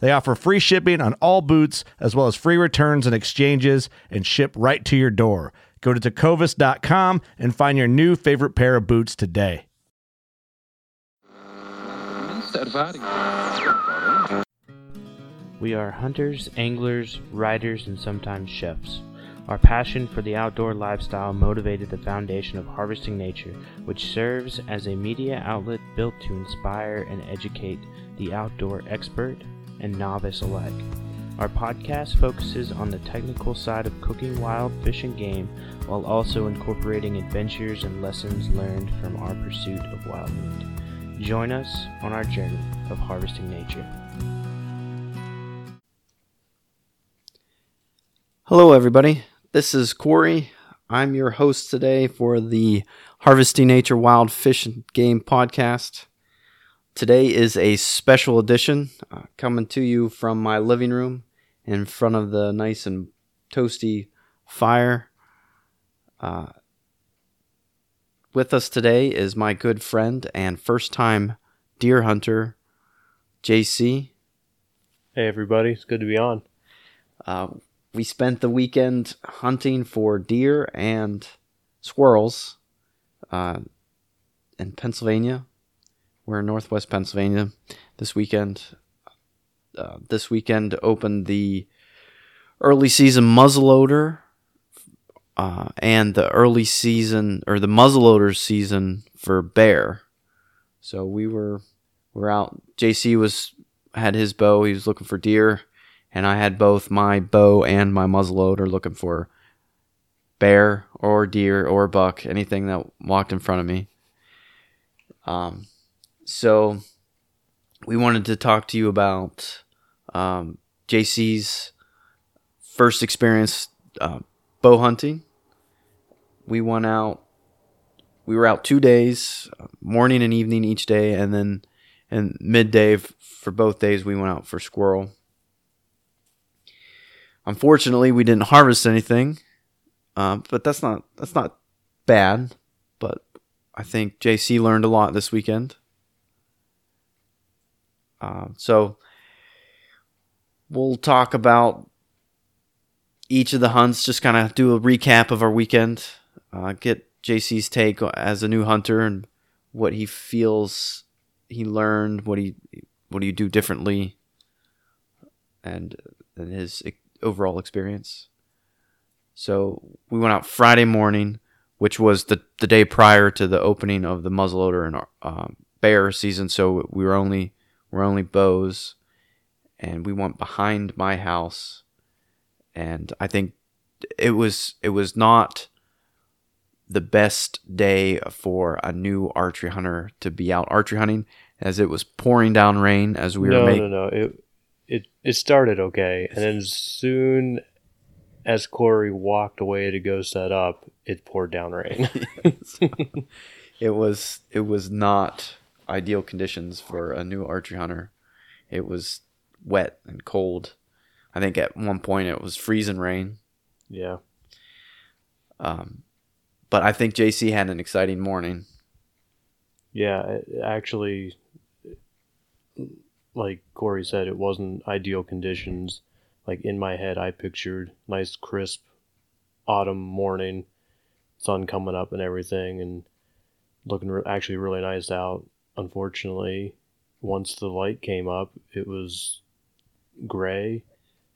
They offer free shipping on all boots, as well as free returns and exchanges, and ship right to your door. Go to tecovas.com and find your new favorite pair of boots today. We are hunters, anglers, riders, and sometimes chefs. Our passion for the outdoor lifestyle motivated the foundation of Harvesting Nature, which serves as a media outlet built to inspire and educate the outdoor expert and novice alike. Our podcast focuses on the technical side of cooking wild fish and game while also incorporating adventures and lessons learned from our pursuit of wild meat. Join us on our journey of harvesting nature. Hello, everybody. This is Kory. I'm your host today for the Harvesting Nature Wild Fish and Game podcast. Today is a special edition uh, coming to you from my living room in front of the nice and toasty fire. Uh, with us today is my good friend and first time deer hunter, JC. Hey, everybody. It's good to be on. Uh, we spent the weekend hunting for deer and squirrels uh, in Pennsylvania we're in Northwest Pennsylvania this weekend. Uh, this weekend opened the early season muzzleloader uh, and the early season or the muzzleloader season for bear. So we were we're out. JC was had his bow. He was looking for deer, and I had both my bow and my muzzleloader looking for bear or deer or buck, anything that walked in front of me. Um, so we wanted to talk to you about um, JC's first experience uh, bow hunting. We went out. We were out two days, morning and evening each day, and then and midday for both days we went out for squirrel. Unfortunately, we didn't harvest anything, uh, but that's not that's not bad. But I think JC learned a lot this weekend. Uh, so we'll talk about each of the hunts, just kind of do a recap of our weekend, uh, get JC's take as a new hunter and what he feels he learned, what he what do you do differently, and, and his overall experience. So we went out Friday morning, which was the the day prior to the opening of the muzzleloader and uh, bear season. So we were only we're only bows, and we went behind my house, and I think it was it was not the best day for a new archery hunter to be out archery hunting, as it was pouring down rain as we no, were making. No, no, no. It it it started okay, and then soon as Kory walked away to go set up, it poured down rain. it was it was not ideal conditions for a new archery hunter. It was wet and cold. I think at one point it was freezing rain. Yeah. Um, but I think JC had an exciting morning. Yeah, actually, like Kory said, it wasn't ideal conditions. Like in my head, I pictured nice, crisp autumn morning, sun coming up and everything, and looking re- actually really nice out. Unfortunately, once the light came up, it was gray.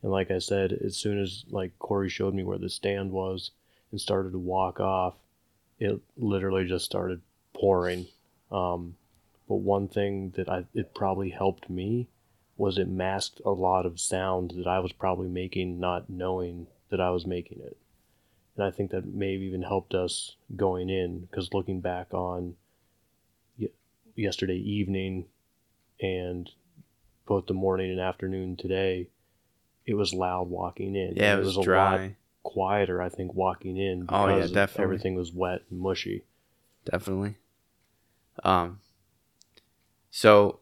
And like I said, as soon as like Kory showed me where the stand was and started to walk off, it literally just started pouring. Um, but one thing that I it probably helped me was it masked a lot of sound that I was probably making, not knowing that I was making it. And I think that maybe even helped us going in because looking back on yesterday evening and both the morning and afternoon today, it was loud walking in. Yeah, it And was, a lot dry. quieter, I think, walking in Oh, yeah, because definitely. everything was wet and mushy. Definitely. Um, so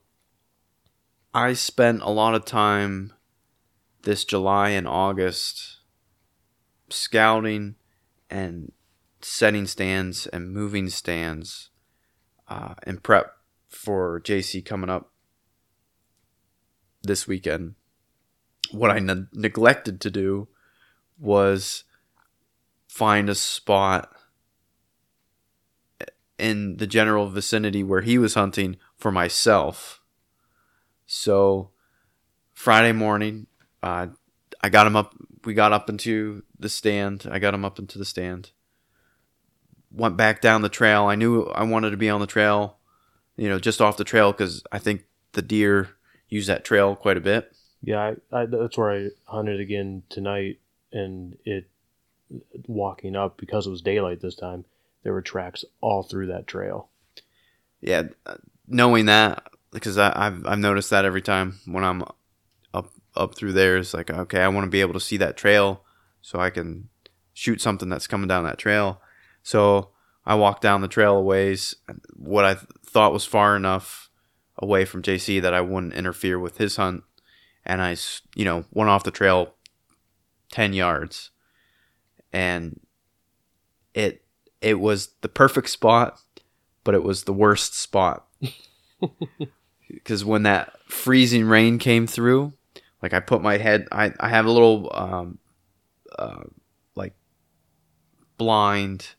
I spent a lot of time this July and August scouting and setting stands and moving stands uh, in prep for JC coming up this weekend. What I ne- neglected to do was find a spot in the general vicinity where he was hunting for myself. So Friday morning, uh, I got him up. We got up into the stand. I got him up into the stand. Went back down the trail. I knew I wanted to be on the trail, you know, just off the trail because I think the deer use that trail quite a bit. Yeah, I, I, that's where I hunted again tonight, and it walking up because it was daylight this time. There were tracks all through that trail. yeah, uh, knowing that because I've I've noticed that every time when I'm up up through there, it's like okay, I want to be able to see that trail so I can shoot something that's coming down that trail. So I walked down the trail a ways, what I th- thought was far enough away from JC that I wouldn't interfere with his hunt, and I, you know went off the trail ten yards, and it it was the perfect spot, but it was the worst spot because when that freezing rain came through, like I put my head, I, I have a little um, uh, like blind.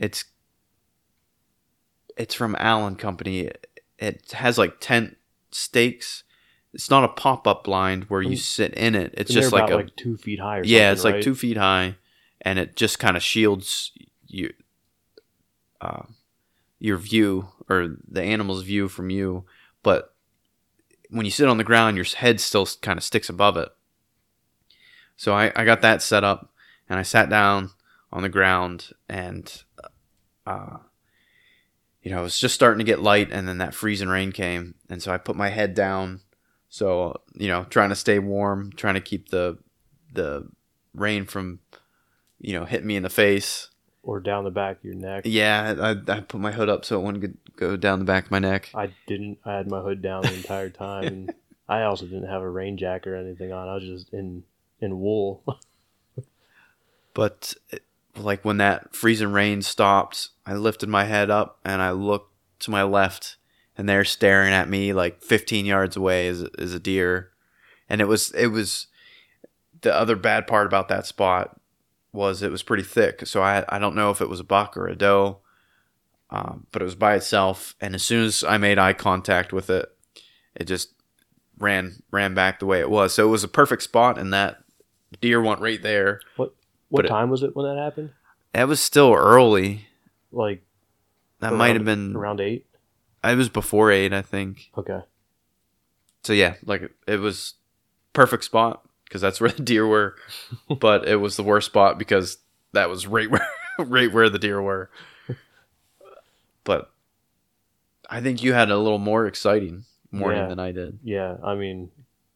It's it's from Allen Company. It has like tent stakes. It's not a pop up blind where you sit in it. It's just like about a like two feet high. Or yeah, it's like right? two feet high, and it just kind of shields you, uh, your view or the animal's view from you. But when you sit on the ground, your head still kind of sticks above it. So I, I got that set up, and I sat down on the ground, and uh, you know it was just starting to get light, and then that freezing rain came, and so I put my head down. So you know, trying to stay warm, trying to keep the the rain from you know hitting me in the face. or down the back of your neck. Yeah, I, I put my hood up so it wouldn't go down the back of my neck. I didn't. I had my hood down the entire time. and I also didn't have a rain jacket or anything on. I was just in in wool. But like when that freezing rain stopped, I lifted my head up and I looked to my left, and they're staring at me like 15 yards away is is a deer, and it was it was the other bad part about that spot was it was pretty thick, so I I don't know if it was a buck or a doe, um, but it was by itself, and as soon as I made eye contact with it, it just ran ran back the way it was. So it was a perfect spot, and that deer went right there. What But it- time was it when that happened? It was still early. Like That might have been. around eight. It was before eight, I think. Okay. So yeah, like it was perfect spot because that's where the deer were, but it was the worst spot because that was right where right where the deer were. But I think you had a little more exciting morning Yeah. than I did. Yeah, I mean,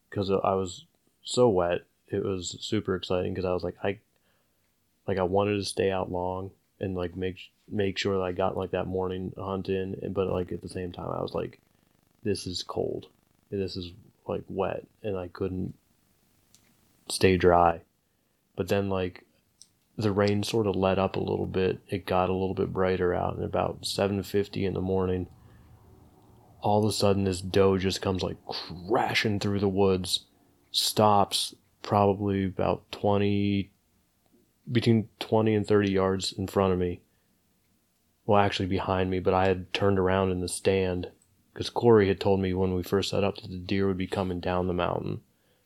because I was so wet, it was super exciting because I was like, I, like I wanted to stay out long and like make make sure that I got like that morning hunt in, but like at the same time, I was like, this is cold, and this is like wet, and I couldn't stay dry. But then like the rain sort of let up a little bit. It got a little bit brighter out, and about 7:50 in the morning, all of a sudden this doe just comes like crashing through the woods, stops probably about 20 between 20 and 30 yards in front of me. Well, actually behind me, but I had turned around in the stand because Kory had told me when we first set up that the deer would be coming down the mountain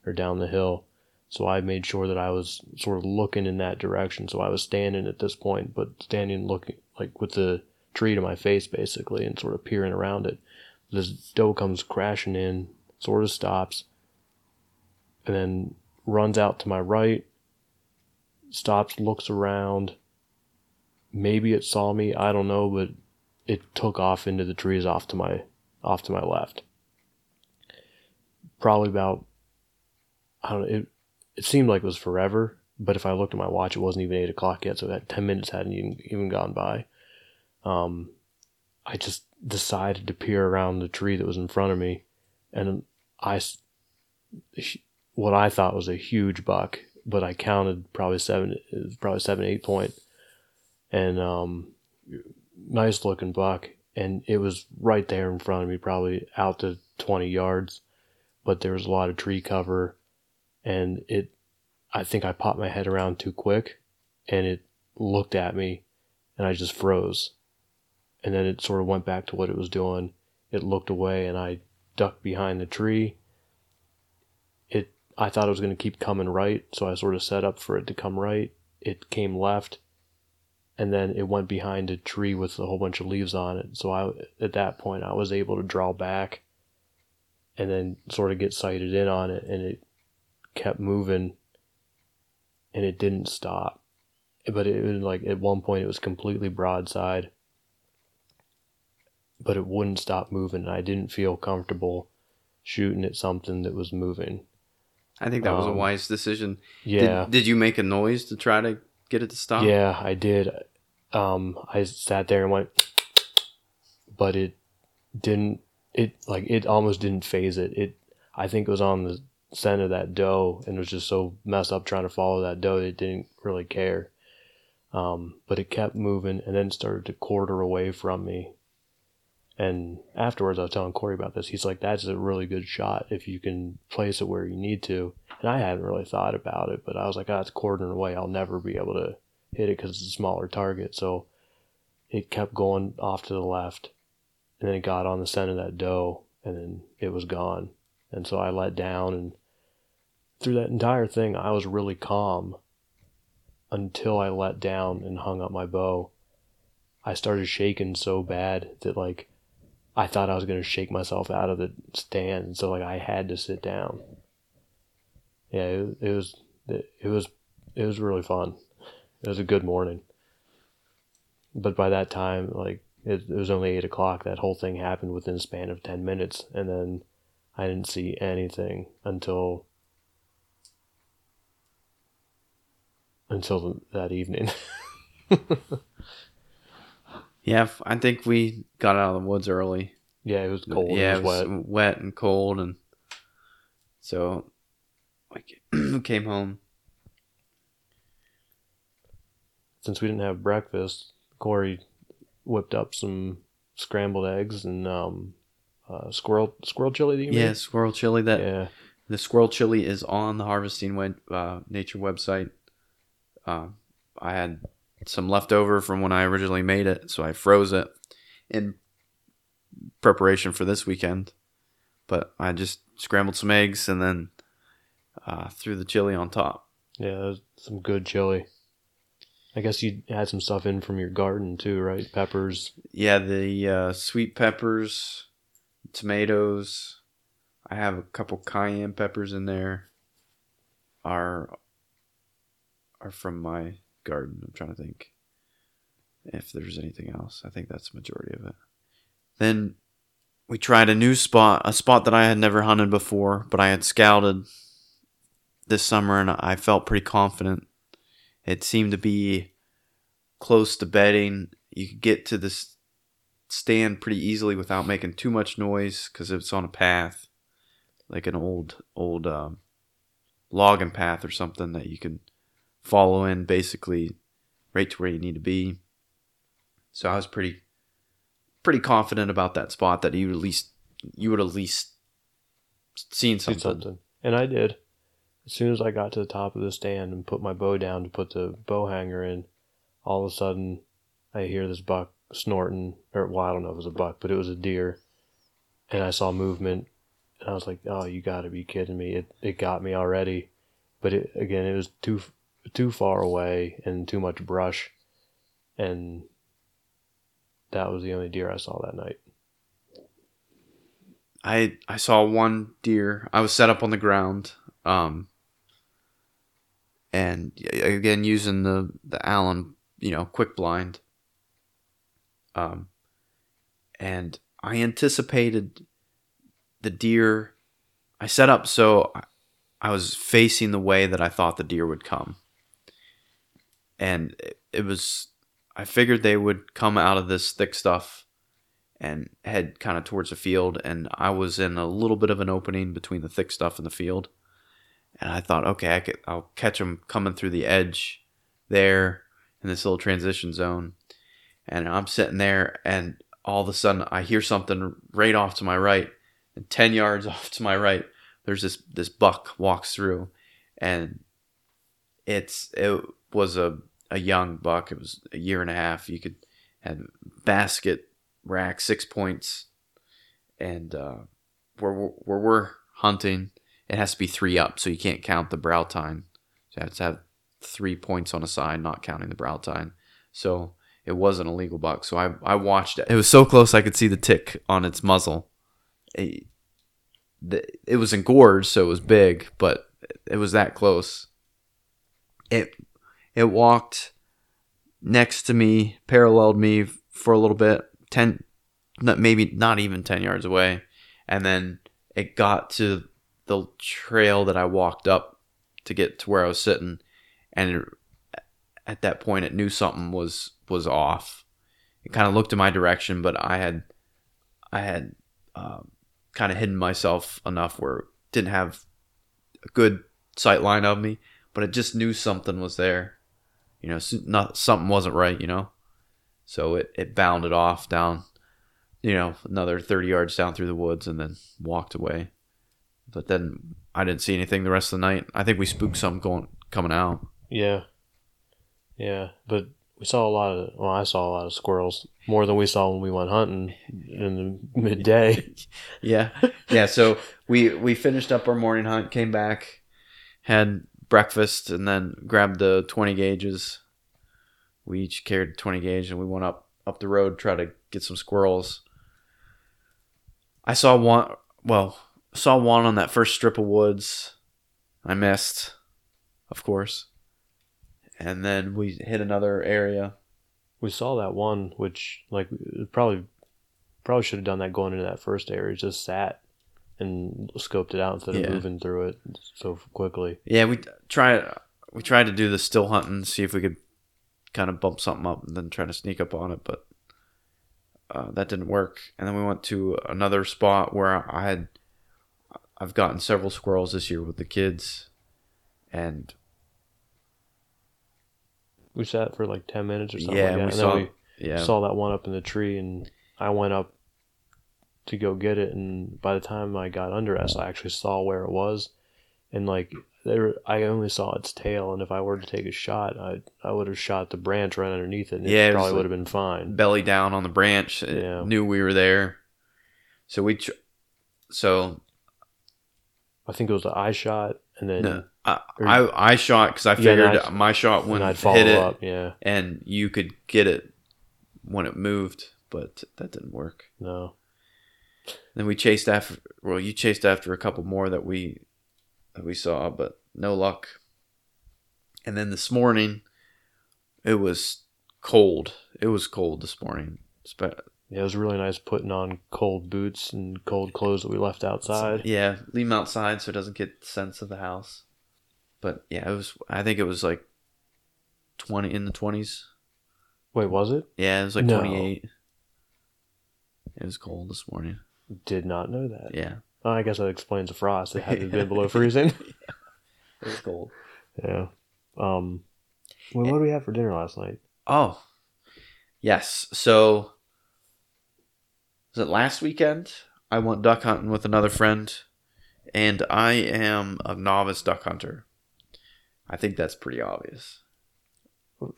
or down the hill. So I made sure that I was sort of looking in that direction. So I was standing at this point, but standing looking like with the tree to my face basically and sort of peering around it. This doe comes crashing in, sort of stops, and then runs out to my right, stops, looks around. Maybe it saw me, I don't know, but it took off into the trees off to my off to my left. Probably about I don't know, it it seemed like it was forever, but if I looked at my watch it wasn't even eight o'clock yet, so that ten minutes hadn't even, even gone by. Um I just decided to peer around the tree that was in front of me and I what I thought was a huge buck, but I counted probably seven, probably seven, eight point, and um, nice looking buck, and it was right there in front of me, probably out to twenty yards, but there was a lot of tree cover, and it, I think I popped my head around too quick, and it looked at me, and I just froze, and then it sort of went back to what it was doing. It looked away, and I ducked behind the tree I thought it was going to keep coming right, so I sort of set up for it to come right. It came left, and then it went behind a tree with a whole bunch of leaves on it. So I, at that point, I was able to draw back, and then sort of get sighted in on it, and it kept moving, and it didn't stop. But it was like at one point it was completely broadside, but it wouldn't stop moving, and I didn't feel comfortable shooting at something that was moving. I think that was a um, wise decision. Yeah. Did, did, you make a noise to try to get it to stop? Yeah, I did. Um, I sat there and went, but it didn't. It like it almost didn't faze it. It. I think it was on the scent of that doe and it was just so messed up trying to follow that doe. It didn't really care. Um, but it kept moving and then started to quarter away from me and afterwards, I was telling Kory about this. He's like, "That's a really good shot if you can place it where you need to." And I hadn't really thought about it, but I was like, "Oh, it's quartering away. I'll never be able to hit it because it's a smaller target." So it kept going off to the left, and then it got on the center of that doe, and then it was gone. And so I let down, and through that entire thing, I was really calm until I let down and hung up my bow. I started shaking so bad that like I thought I was going to shake myself out of the stand, so like I had to sit down. Yeah, it, it was it, was it was really fun. It was a good morning. But by that time, like it, it was only eight o'clock. That whole thing happened within a span of ten minutes, and then I didn't see anything until until that evening. Yeah, I think we got out of the woods early. Yeah, it was cold. Yeah, it was, it was wet. wet and cold, and so I came home. Since we didn't have breakfast, Kory whipped up some scrambled eggs and um, uh, squirrel squirrel chili. That you yeah, made? squirrel chili. That yeah. The squirrel chili is on the Harvesting web, uh, Nature website. Uh, I had some leftover from when I originally made it, so I froze it in preparation for this weekend. But I just scrambled some eggs and then uh, threw the chili on top. Yeah, some good chili. I guess you had some stuff in from your garden too, right? Peppers. Yeah, the uh, sweet peppers, tomatoes. I have a couple cayenne peppers in there. Are are from my garden. I'm trying to think if there's anything else. I think that's the majority of it. Then we tried a new spot, a spot that I had never hunted before, but I had scouted this summer and I felt pretty confident. It seemed to be close to bedding. You could get to this stand pretty easily without making too much noise because it's on a path, like an old old um, logging path or something that you can follow in basically right to where you need to be. So I was pretty pretty confident about that spot that you at least you would at least seen something. something. And I did. As soon as I got to the top of the stand and put my bow down to put the bow hanger in, all of a sudden I hear this buck snorting, or well, I don't know if it was a buck, but it was a deer. And I saw movement, and I was like, "Oh, you got to be kidding me!" It it got me already, but it again, it was too too far away and too much brush, and that was the only deer I saw that night. I I saw one deer. I was set up on the ground, um, and again using the the Allen, you know, quick blind. Um, and I anticipated the deer. I set up so I- I was facing the way that I thought the deer would come, and it, it was. I figured they would come out of this thick stuff and head kind of towards the field. And I was in a little bit of an opening between the thick stuff and the field. And I thought, okay, I could, I'll catch them coming through the edge there in this little transition zone. And I'm sitting there, and all of a sudden, I hear something right off to my right, and ten yards off to my right, there's this this buck walks through, and it's it was a a young buck. It was a year and a half. You could had basket rack six points, and uh, where where we're hunting, it has to be three up, so you can't count the brow tine. So you have to have three points on a side, not counting the brow tine. So it wasn't a legal buck. So I I watched it. It was so close I could see the tick on its muzzle. It, it was engorged, so it was big, but it was that close. It it walked next to me, paralleled me for a little bit, 10, maybe not even 10 yards away. And then it got to the trail that I walked up to get to where I was sitting. And it, at that point, it knew something was, was off. It kind of looked in my direction, but I had, I had um, kind of hidden myself enough where didn't have a good sight line of me, but it just knew something was there. You know, not something wasn't right. You know, so it it bounded off down, you know, another thirty yards down through the woods and then walked away. But then I didn't see anything the rest of the night. I think we spooked something going coming out. Yeah. Yeah, but we saw a lot of well, I saw a lot of squirrels more than we saw when we went hunting in the midday. Yeah, yeah. So we we finished up our morning hunt, came back, had breakfast, and then grabbed the twenty gauges. We each carried twenty gauge, and we went up up the road try to get some squirrels. I saw one. Well, saw one on that first strip of woods. I missed, of course. And then we hit another area. we saw that one which like probably probably should have done that going into that first area, just sat and scoped it out instead of Yeah. moving through it so quickly. Yeah, we tried. We tried to do the still hunting, see if we could kind of bump something up, and then try to sneak up on it, but uh, that didn't work. And then we went to another spot where I had. I've gotten several squirrels this year with the kids, and We sat for like ten minutes or something yeah, like that. we and saw. then we yeah, saw that one up in the tree and I went up to go get it and by the time I got under us I actually saw where it was and like there I only saw its tail and if I were to take a shot I I would have shot the branch right underneath it and Yeah, it probably would have been fine. belly down on the branch. It Yeah. knew we were there, so we. Tr- so I think it was the eye shot and then no, I, or- I I shot because I Yeah, figured I'd- my shot wouldn't I'd hit it. up, yeah. and you could get it when it moved, but that didn't work. No. Then we chased after. Well, you chased after a couple more that we that we saw, but no luck. And then this morning, it was cold. It was cold this morning. Yeah, it was really nice putting on cold boots and cold clothes that we left outside. Yeah, leave them outside so it doesn't get the sense of the house. But yeah, it was. I think it was like twenty in the twenties. Wait, was it? Yeah, it was like No. twenty eight. It was cold this morning. Did not know that. Yeah, Oh, I guess that explains the frost. It had to have been below freezing. it was cold. Yeah. Um, Well, what did we have for dinner last night? Oh, yes. So, was it last weekend? I went duck hunting with another friend, and I am a novice duck hunter. I think that's pretty obvious.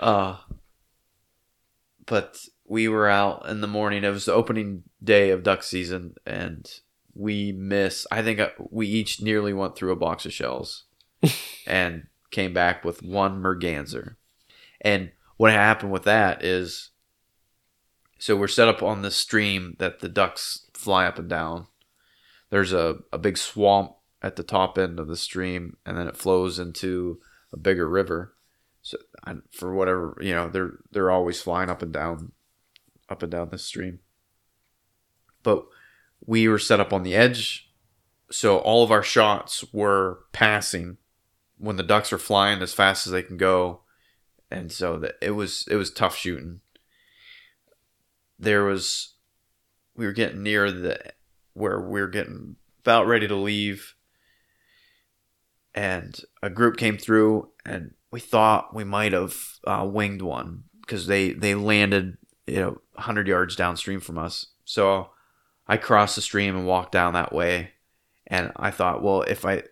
uh, but we were out in the morning. It was the opening day of duck season, and we miss. I think uh, we each nearly went through a box of shells, and came back with one merganser. And what happened with that is, so we're set up on this stream that the ducks fly up and down. There's a, a big swamp at the top end of the stream, and then it flows into a bigger river. So I, for whatever you know, they're they're always flying up and down, up and down the stream. But we were set up on the edge, so all of our shots were passing when the ducks are flying as fast as they can go, and so that it was it was tough shooting. There was, we were getting near the where we were getting about ready to leave, and a group came through, and we thought we might have uh, winged one because they they landed you know 100 yards downstream from us. So I crossed the stream and walked down that way, and I thought, well, if I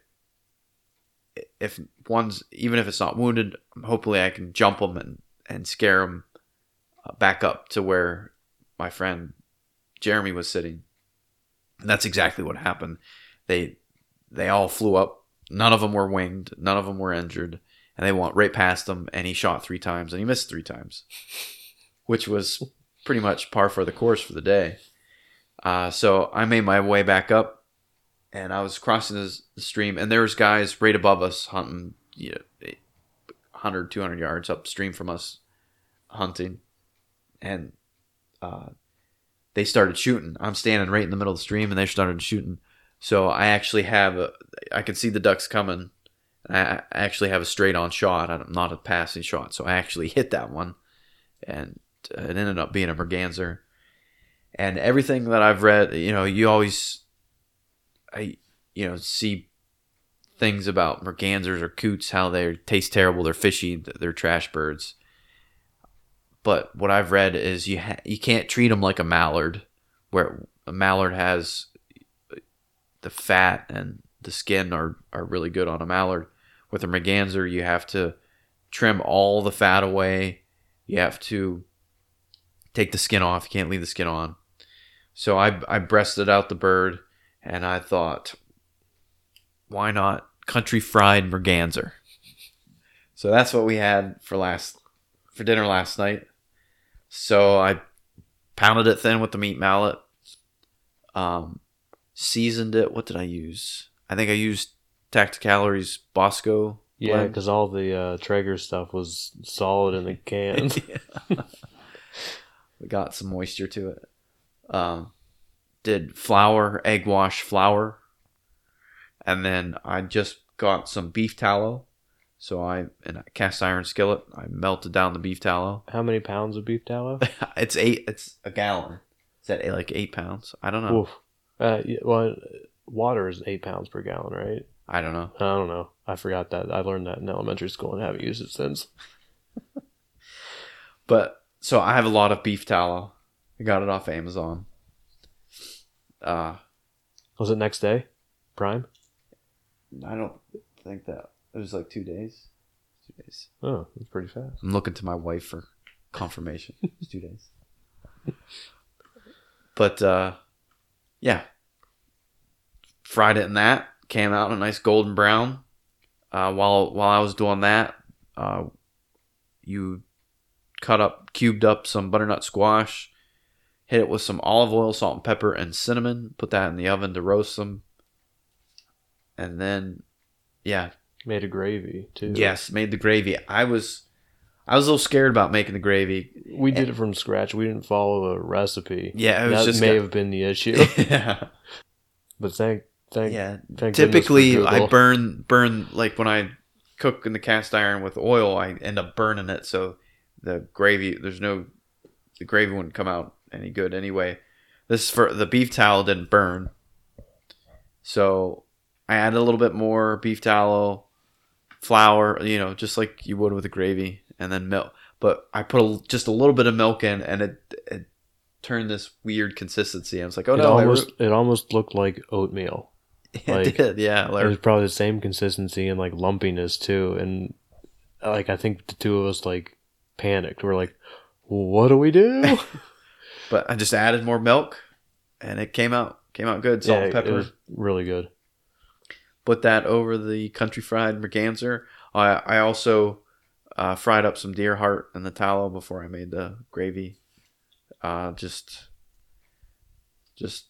if one's even if it's not wounded, hopefully I can jump them and and scare them back up to where my friend Jeremy was sitting. And that's exactly what happened. They they all flew up. None of them were winged. None of them were injured. And they went right past him. And he shot three times and he missed three times, which was pretty much par for the course for the day. Uh, so I made my way back up, and I was crossing the, stream, and there was guys right above us hunting, you know, 100, 200 yards upstream from us, hunting, and uh, they started shooting. I'm standing right in the middle of the stream, and they started shooting. So I actually have a, I can see the ducks coming. I actually have a straight on shot. I'm not a passing shot, so I actually hit that one, and it ended up being a merganser and everything that I've read, you know, you always, I, you know, see things about mergansers or coots, how they taste terrible, they're fishy, they're trash birds. But what I've read is you ha- you can't treat them like a mallard, where a mallard has the fat and the skin are, are really good on a mallard. With a merganser, you have to trim all the fat away. You have to take the skin off. You can't leave the skin on. So I I breasted out the bird, and I thought, why not country fried merganser? So that's what we had for last for dinner last night. So I pounded it thin with the meat mallet. Um, seasoned it. What did I use? I think I used Tacticalories Bosco. Yeah, because all the uh, Traeger stuff was solid in the can. Got some moisture to it. Um, did flour, egg wash flour, and then I just got some beef tallow. So I in a cast iron skillet, I melted down the beef tallow. How many pounds of beef tallow? it's eight. It's a gallon. Is that like eight pounds? I don't know. Oof. Uh, well, water is eight pounds per gallon, right? I don't know. I don't know. I forgot that. I learned that in elementary school and haven't used it since. But so I have a lot of beef tallow. I got it off Amazon. Uh, Was it next day? Prime? I don't think that it was like two days. Two days. Oh, that's pretty fast. I'm looking to my wife for confirmation. it's two days. But uh, yeah, fried it in that. Came out a nice golden brown. Uh, while while I was doing that, uh, you cut up, cubed up some butternut squash. Hit it with some olive oil, salt and pepper, and cinnamon. Put that in the oven to roast them. And then, yeah, Made a gravy too. yes, made the gravy. I was, I was a little scared about making the gravy. we did it from scratch. We didn't follow a recipe. Yeah, it was that just may have been the issue. yeah. but thank, thank, Yeah. thank Typically, I burn burn like when I cook in the cast iron with oil, I end up burning it. So the gravy, there's no, the gravy wouldn't come out any good anyway. This is for the beef tallow didn't burn, so I added a little bit more beef tallow, flour, you know, just like you would with the gravy, and then milk. But I put a, just a little bit of milk in, and it, it turned this weird consistency. I was like, oh it no, almost it almost looked like oatmeal. it like- did, yeah. Like, It was probably the same consistency and like lumpiness too. And like I think the two of us like panicked. We're like, what do we do? but I just added more milk, and it came out came out good. Salt yeah, and pepper. it was really good. put that over the country fried merganser. I I also uh, fried up some deer heart in the tallow before I made the gravy. Uh, just, just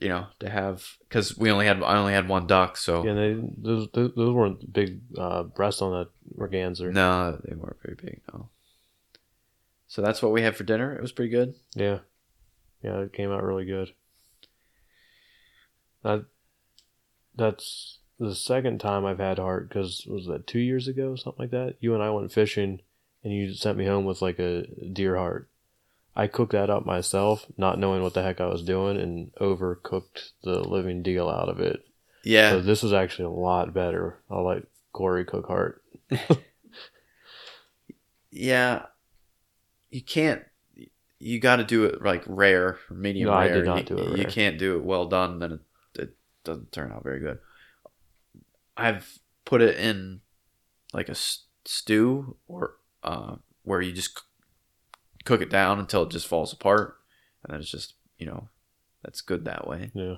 you know, to have because we only had I only had one duck, so Yeah, they those those those weren't big uh, breasts on that merganser. no, they weren't very big. No. So that's what we had for dinner. It was pretty good. Yeah, yeah, it came out really good. That that's the second time I've had heart because was that two years ago, something like that. You and I went fishing, and you sent me home with like a deer heart. I cooked that up myself, not knowing what the heck I was doing, and overcooked the living deal out of it. Yeah, So this was actually a lot better. I like Kory cook heart. yeah. You can't. You got to do it like rare, medium No, I rare. did not you, do it You can't do it well done, then it, it doesn't turn out very good. I've put it in like a stew or uh, where you just cook it down until it just falls apart, and then it's just you know that's good that way. Yeah.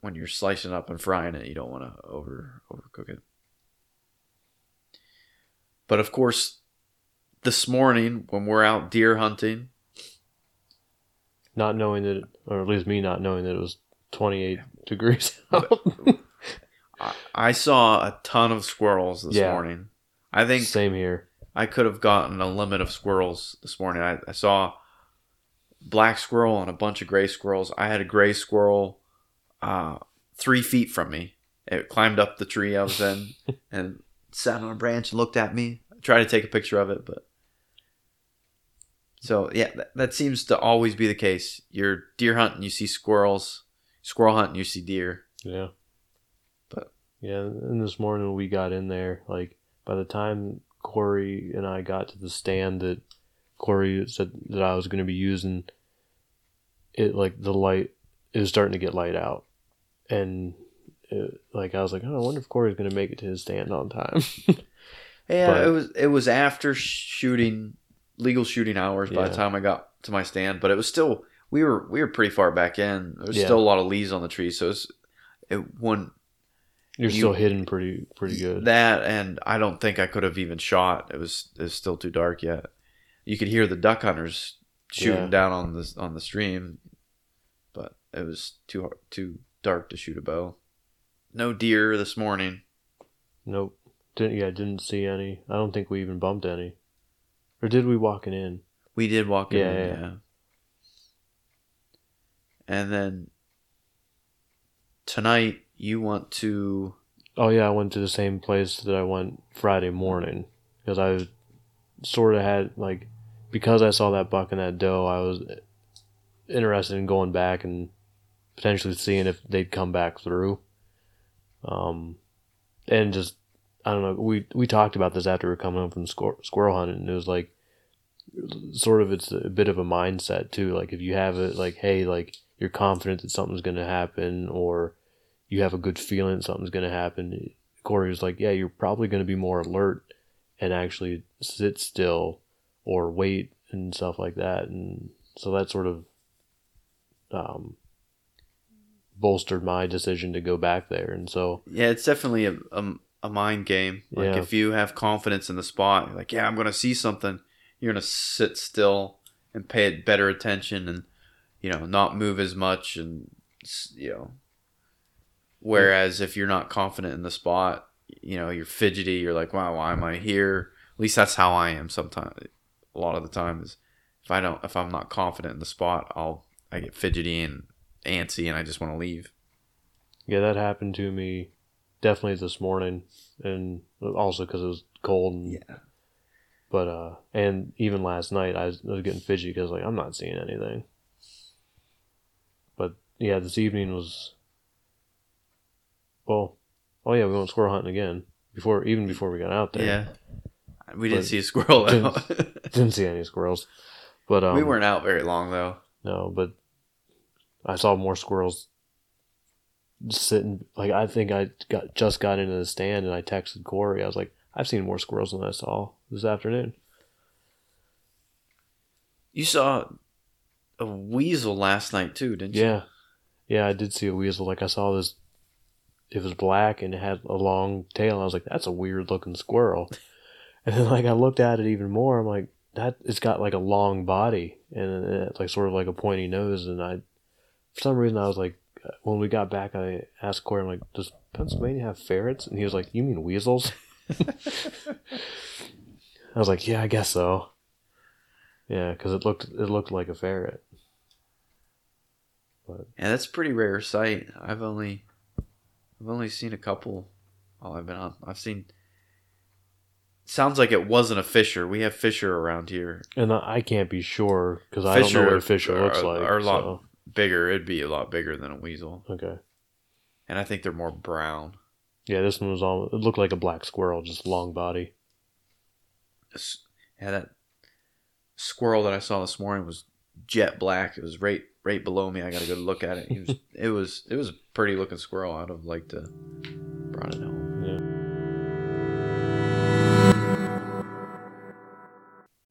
When you're slicing up and frying it, you don't want to over overcook it. But of course, this morning when we're out deer hunting, Not knowing that, or at least me not knowing that it was 28 degrees out. I, I saw a ton of squirrels this Yeah. morning. I think Same here. I could have gotten a limit of squirrels this morning. I, I saw black squirrel and a bunch of gray squirrels. I had a gray squirrel uh, three feet from me. It climbed up the tree I was in and sat on a branch and looked at me. I tried to take a picture of it, but so yeah, that, that seems to always be the case. You're deer hunting, you see squirrels. Squirrel hunting, you see deer. Yeah. But- yeah, and this morning we got in there, like by the time Kory and I got to the stand that Kory said that I was going to be using, it like the light it was starting to get light out, and it, like I was like, oh, I wonder if Kory's going to make it to his stand on time. Yeah, But- it was it was after shooting legal shooting hours by the time I got to my stand, but it was still we were we were pretty far back in. There was Yeah. still a lot of leaves on the tree, so it's it wouldn't You're You- still hidden pretty pretty good. that, and I don't think I could have even shot. It was it was still too dark yet. You could hear the duck hunters shooting Yeah. down on the on the stream, but it was too hard, too dark to shoot a bow. No deer this morning. Nope. Didn't yeah, didn't see any. I don't think we even bumped any. Or did we walking in? We did walk in, Yeah, yeah. yeah. And then tonight you want to Oh yeah, I went to the same place that I went Friday morning because I sort of had like because I saw that buck and that doe, I was interested in going back and potentially seeing if they'd come back through. Um, and just I don't know. We we talked about this after we were coming home from squir- squirrel hunting, and it was like sort of it's a bit of a mindset too. Like if you have it, like hey, like you're confident that something's going to happen, or you have a good feeling something's going to happen. Kory was like, yeah, you're probably going to be more alert and actually sit still or wait and stuff like that. And so that sort of um, bolstered my decision to go back there. And so, Yeah, it's definitely a a, a mind game. Like Yeah. if you have confidence in the spot, you're like, yeah, I'm gonna see something. You're gonna sit still and pay it better attention, and you know, not move as much, and you know. Whereas if you're not confident in the spot, you know, you're fidgety. You're like, wow, why am I here? At least that's how I am. Sometimes, a lot of the time is if I don't, if I'm not confident in the spot, I'll I get fidgety and antsy, and I just want to leave. yeah, that happened to me definitely this morning. And also because it was cold. And, Yeah. But, uh, and even last night, I was, I was getting fidgety because, like, I'm not seeing anything. But, yeah, this evening was, well, Oh yeah, we went squirrel hunting again before even before we got out there. Yeah. We didn't But- see a squirrel out. Didn't see any squirrels, but um, we weren't out very long though. No, but I saw more squirrels sitting. Like I think I got just got into the stand and I texted Kory. I was like, I've seen more squirrels than I saw this afternoon. You saw a weasel last night too, didn't you? Yeah, yeah, I did see a weasel. Like I saw this. It was black and it had a long tail. And I was like, that's a weird looking squirrel. And then like I looked at it even more. I'm like, that it's got like a long body and it's like sort of like a pointy nose. And I, for some reason, I was like, Uh, when we got back, I asked Kory, I'm like, does Pennsylvania have ferrets? And he was like, you mean weasels? I was like, yeah, I guess so. Yeah, because it looked it looked like a ferret. But Yeah, that's a pretty rare sight. I've only I've only seen a couple while I've been on. I've seen sounds like it wasn't a fisher. We have fisher around here. And I can't be sure because I don't know what a fisher are- looks like. Are lot so- bigger. It'd be a lot bigger than a weasel. Okay. And I think they're more brown. Yeah, this one was all. It looked like a black squirrel, just long body. Yeah, that squirrel that I saw this morning was jet black. It was right right below me. I got a good look at it. He was, it was it was a pretty looking squirrel. I'd have liked to brought it home.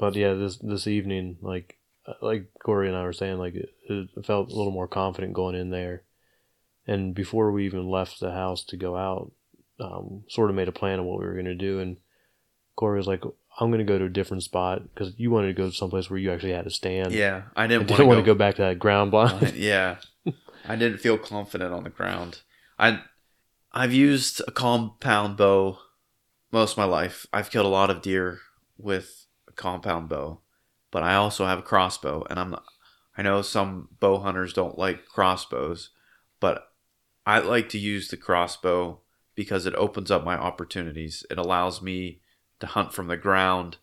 But yeah, this this evening, like like Kory and I were saying, like it, it felt a little more confident going in there. And before we even left the house to go out, um, sort of made a plan of what we were going to do. And Kory was like, "I'm going to go to a different spot because you wanted to go to someplace where you actually had to stand. Yeah, I didn't, didn't want to go back to that ground blind. yeah, I didn't feel confident on the ground. I I've used a compound bow most of my life. I've killed a lot of deer with compound bow, but I also have a crossbow, and I'm I know some bow hunters don't like crossbows, but I like to use the crossbow because it opens up my opportunities. It allows me to hunt from the ground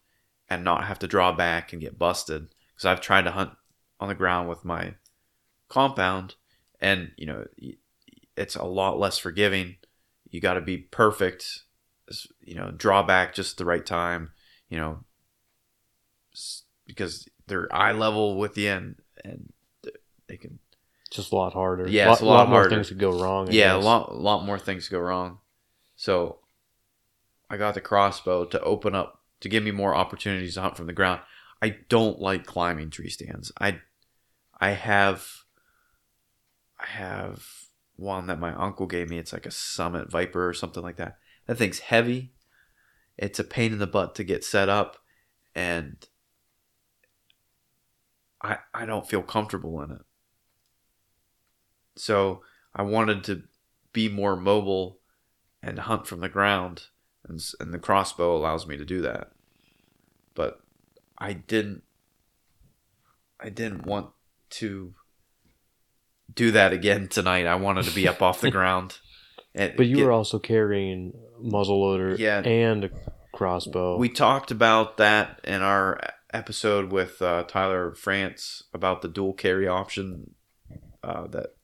and not have to draw back and get busted. Because I've tried to hunt on the ground with my compound, and you know, it's a lot less forgiving. You got to be perfect, you know, draw back just the right time, you know, because they're eye level with you and and th- they can Just a lot harder. Yeah, lot, it's a lot more harder. things could go wrong. I yeah, a lot, a lot more things go wrong. So I got the crossbow to open up to give me more opportunities to hunt from the ground. I don't like climbing tree stands. I I have I have one that my uncle gave me. It's like a Summit Viper or something like that. That thing's heavy. It's a pain in the butt to get set up and I I don't feel comfortable in it. So I wanted to be more mobile and hunt from the ground, and, and the crossbow allows me to do that. But I didn't. I didn't want to do that again tonight. I wanted to be up off the ground. And But you get- were also carrying muzzleloader Yeah. and a crossbow. We talked about that in our episode with uh, Tyler France about the dual carry option uh, that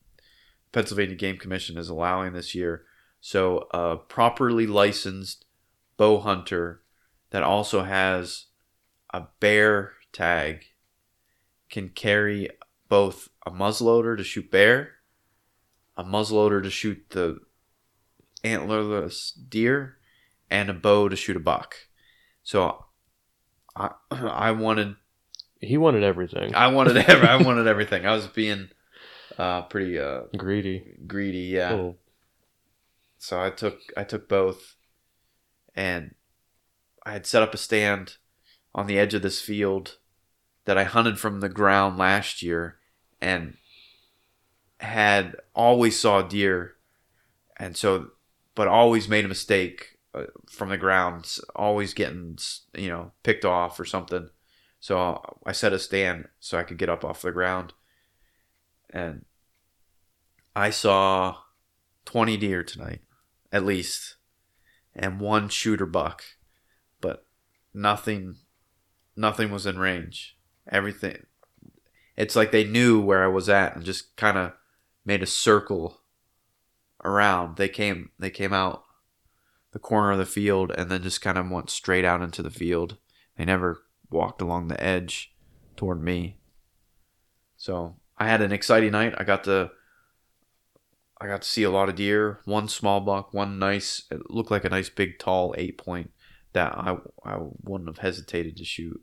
Pennsylvania Game Commission is allowing this year. So, a properly licensed bow hunter that also has a bear tag can carry both a muzzleloader to shoot bear, a muzzleloader to shoot the antlerless deer, and a bow to shoot a buck. So I I wanted he wanted everything. I wanted every, I wanted everything. I was being uh, pretty uh, Greedy. greedy, yeah. Little- So I took I took both, and I had set up a stand on the edge of this field that I hunted from the ground last year, and had always saw deer, and so but always made a mistake Uh, from the ground, always getting you know picked off or something. So I set a stand so I could get up off the ground, and I saw twenty deer tonight, at least, and one shooter buck, but nothing, nothing was in range. Everything, it's like they knew where I was at and just kind of made a circle around. They came they came out the corner of the field and then just kind of went straight out into the field. They never walked along the edge toward me. So I had an exciting night. I got to I got to see a lot of deer. One small buck, one nice. It looked like a nice big tall eight point that I I wouldn't have hesitated to shoot,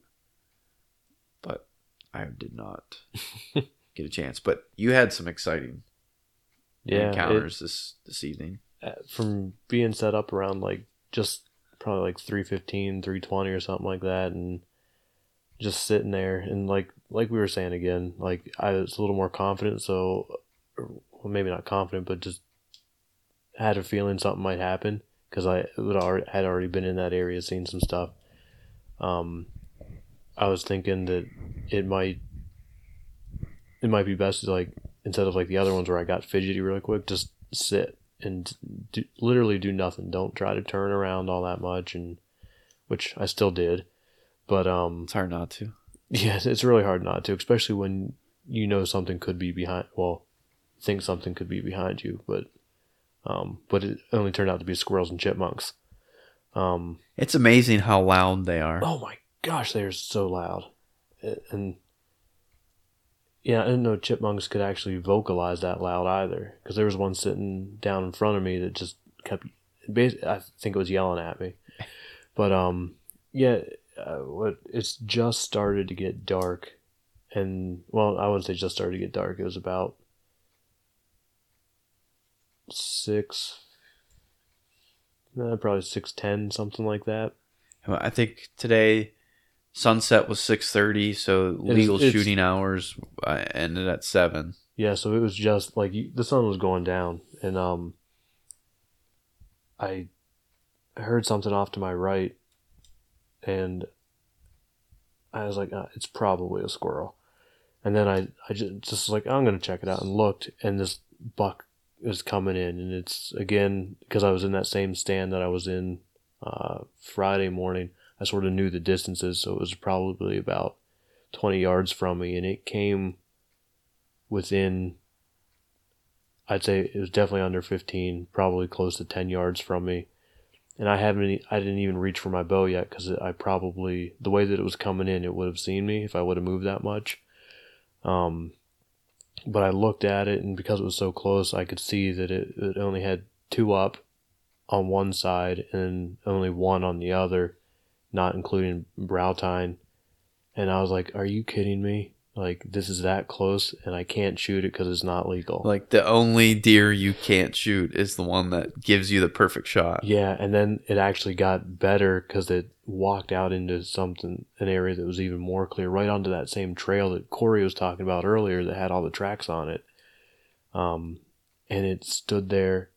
but I did not get a chance. But you had some exciting Yeah, it- encounters this this evening. From being set up around like just probably like 315 320 or something like that and just sitting there. And like like we were saying again like i was a little more confident so well maybe not confident but just had a feeling something might happen because i would already, had already been in that area seen some stuff. Um i was thinking that it might it might be best to like instead of like the other ones where i got fidgety really quick just sit and do, literally do nothing. Don't try to turn around all that much, and which I still did. But um, It's hard not to. yeah, it's really hard not to, especially when you know something could be behind. Well, think something could be behind you, but um, but it only turned out to be squirrels and chipmunks. Um, It's amazing how loud they are. oh my gosh, they're so loud, and yeah, I didn't know chipmunks could actually vocalize that loud either. Because there was one sitting down in front of me that just kept, I think it was yelling at me. But um, yeah, uh, what it's just started to get dark, and well, I wouldn't say just started to get dark. It was about six, uh, probably six ten, something like that. I think today sunset was six thirty, so legal it's- shooting hours uh, ended at seven. Yeah, so it was just like the sun was going down, and um, I heard something off to my right, and I was like, uh, "It's probably a squirrel." And then I, I just, just like I'm gonna check it out and looked, and this buck is coming in, and it's again because I was in that same stand that I was in uh, Friday morning. I sort of knew the distances, so it was probably about twenty yards from me, and it came within I'd say it was definitely under 15, probably close to 10 yards from me. And I haven't I didn't even reach for my bow yet cuz I probably the way that it was coming in it would have seen me if I would have moved that much. Um but I looked at it and because it was so close I could see that it, it only had two up on one side and only one on the other, not including brow tine. And I was like, "Are you kidding me? Like this is that close, and I can't shoot it because it's not legal." Like the only deer you can't shoot is the one that gives you the perfect shot. yeah, and then it actually got better because it walked out into something, an area that was even more clear, right onto that same trail that Kory was talking about earlier that had all the tracks on it. Um, and it stood there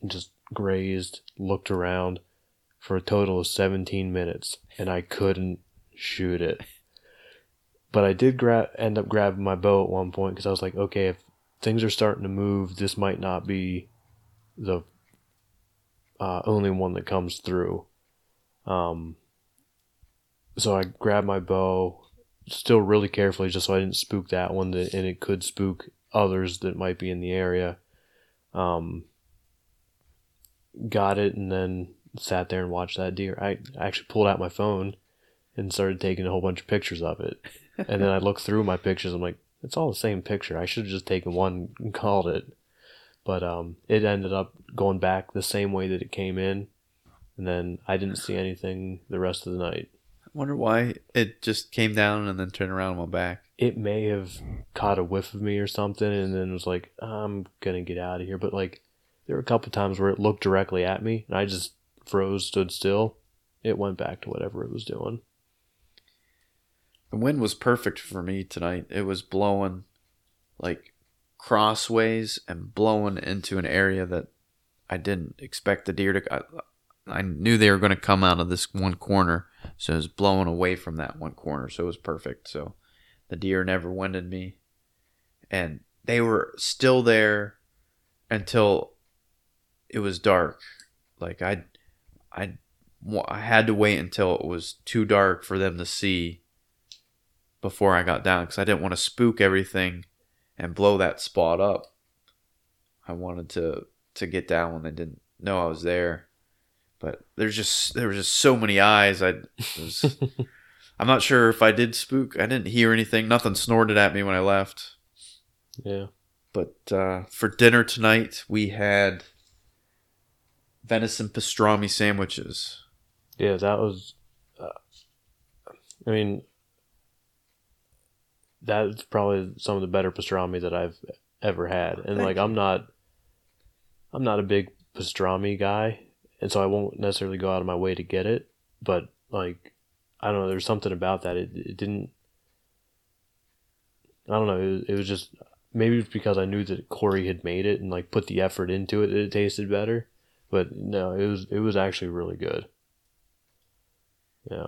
and just grazed, looked around for a total of 17 minutes, and I couldn't shoot it. But I did grab, end up grabbing my bow at one point because I was like, okay, if things are starting to move, this might not be the uh, only one that comes through. Um, so I grabbed my bow, still really carefully, just so I didn't spook that one, that, and it could spook others that might be in the area. Um, got it, and then sat there and watched that deer. I actually pulled out my phone and started taking a whole bunch of pictures of it. and then I looked through my pictures. I'm like, it's all the same picture. I should have just taken one and called it. But um, it ended up going back the same way that it came in, and then I didn't see anything the rest of the night. I wonder why it just came down and then turned around and went back. It may have caught a whiff of me or something, and then was like, I'm gonna get out of here. But like, there were a couple times where it looked directly at me, and I just froze, stood still. It went back to whatever it was doing. The wind was perfect for me tonight. It was blowing like crossways and blowing into an area that I didn't expect the deer to. I, I knew they were going to come out of this one corner, so it was blowing away from that one corner, so it was perfect. So the deer never winded me, and they were still there until it was dark. Like I, I, I had to wait until it was too dark for them to see before I got down because I didn't want to spook everything and blow that spot up. I wanted to to get down when they didn't know I was there. But there's just there were just so many eyes. I was I'm not sure if I did spook. I didn't hear anything. Nothing snorted at me when I left. Yeah. But uh, for dinner tonight, we had venison pastrami sandwiches. Yeah, that was. Uh, I mean, that's probably some of the better pastrami that I've ever had, and Thank like I'm not, I'm not a big pastrami guy, and so I won't necessarily go out of my way to get it. But like, I don't know, there's something about that. It it didn't. I don't know. It was, it was just maybe it's because I knew that Kory had made it and like put the effort into it. That it tasted better, but no, it was it was actually really good. Yeah.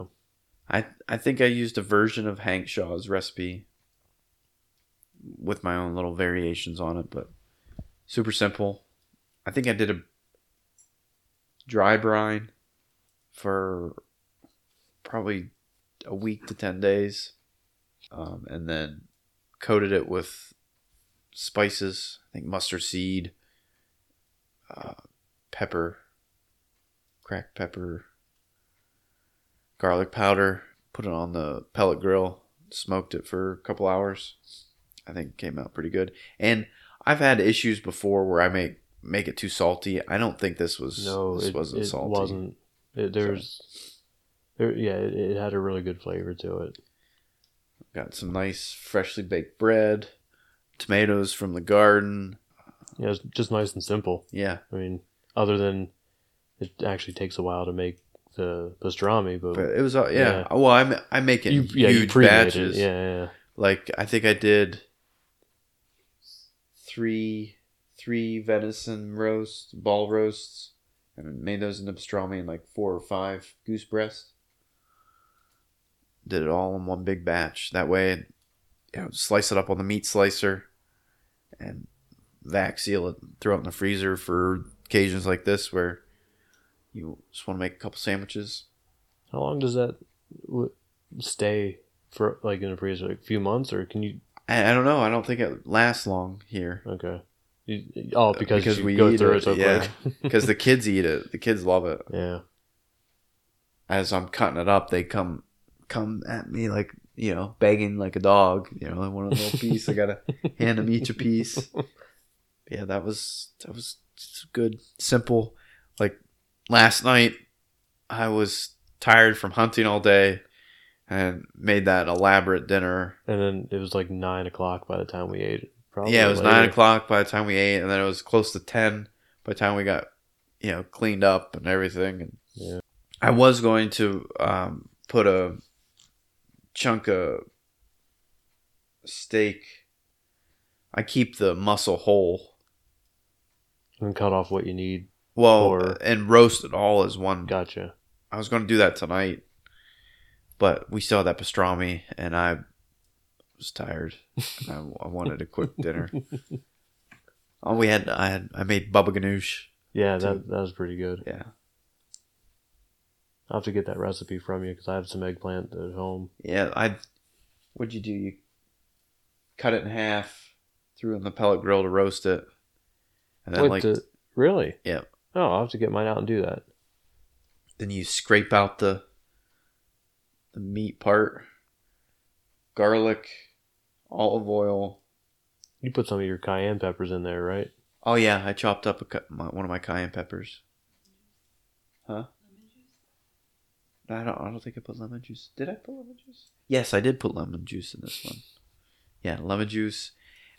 I I think I used a version of Hank Shaw's recipe with my own little variations on it, but super simple. I think I did a dry brine for probably a week to 10 days um, and then coated it with spices i think mustard seed uh, pepper cracked pepper garlic powder put it on the pellet grill smoked it for a couple hours i think it came out pretty good and i've had issues before where i make make it too salty i don't think this was No, this it wasn't it salty wasn't. It, there's, there, yeah, it, it had a really good flavor to it. Got some nice freshly baked bread, tomatoes from the garden. Yeah, it's just nice and simple. Yeah, I mean, other than it actually takes a while to make the pastrami, but, but it was uh, yeah. Yeah. Well, I ma- I make it you, in yeah, huge batches. It. Yeah, yeah, Like I think I did three three venison roasts, ball roasts, and made those into pastrami and like four or five goose breasts. Did it all in one big batch. That way, you know, slice it up on the meat slicer, and vac seal it, throw it in the freezer for occasions like this where you just want to make a couple sandwiches. How long does that w- stay for, like in the freezer? Like a few months, or can you? I, I don't know. I don't think it lasts long here. Okay. You, oh, because, because we go eat through it, it, so yeah. because the kids eat it. The kids love it. yeah. As I'm cutting it up, they come come at me like you know begging like a dog. You know, I want a little piece. I gotta hand them each a piece. Yeah, that was that was just good, simple. Like last night, I was tired from hunting all day, and made that elaborate dinner. And then it was like nine o'clock by the time we ate. Probably yeah, it was later. nine o'clock by the time we ate, and then it was close to ten by the time we got, you know, cleaned up and everything. And Yeah. I was going to um, put a chunk of steak. I keep the muscle whole. And cut off what you need. Well, Or- and roast it all as one. Gotcha. I was going to do that tonight, but we still had that pastrami, and I was tired. I, I wanted a quick dinner. Oh, we had I had I made baba ganoush. Yeah, that that was pretty good. Yeah, I'll have to get that recipe from you because I have some eggplant at home. yeah. I what'd you do? You cut it in half, threw it in the pellet grill to roast it, and then Wait, like the- really? yeah, Oh, I'll have to get mine out and do that. then you scrape out the the meat part, garlic, olive oil. You put some of your cayenne peppers in there, right? Oh yeah, I chopped up a, my, one of my cayenne peppers. Huh? I don't. I don't think I put lemon juice. Did I put lemon juice? Yes, I did put lemon juice in this one. Yeah, lemon juice.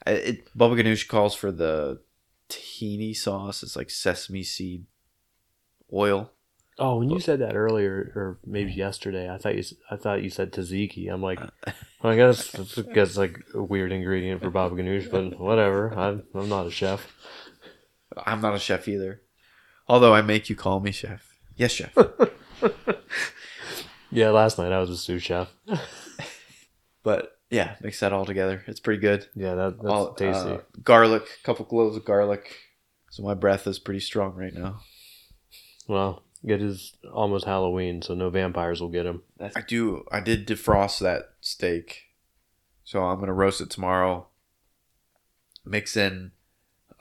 I- It Baba Ganoush calls for the tahini sauce. It's like sesame seed oil. Oh, when you said that earlier, or maybe mm. yesterday, I thought you I thought you said tzatziki. I'm like, uh, well, I guess it's, it's like a weird ingredient for baba ganoush, but whatever. I'm I'm not a chef. I'm not a chef either. Although I make you call me chef. Yes, chef. Yeah, last night I was a sous chef. but yeah, mix that all together. It's pretty good. Yeah, that, that's All- tasty. uh, garlic, couple cloves of garlic. So my breath is pretty strong right now. well, it is almost Halloween, so no vampires will get him. I do. I did defrost that steak, so I'm gonna roast it tomorrow. Mix in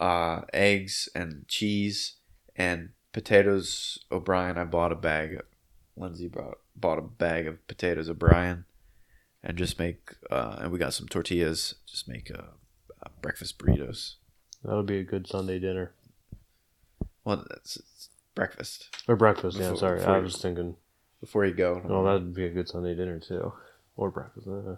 uh, eggs and cheese and potatoes. O'Brien, I bought a bag. Lindsay brought bought a bag of potatoes O'Brien, and just make. Uh, and we got some tortillas. Just make uh, uh, breakfast burritos. That'll be a good Sunday dinner Well, that's it's breakfast or breakfast. Yeah, Before- sorry, before I you- was thinking. before you go. Oh, that'd be a good Sunday dinner too, or breakfast. uh,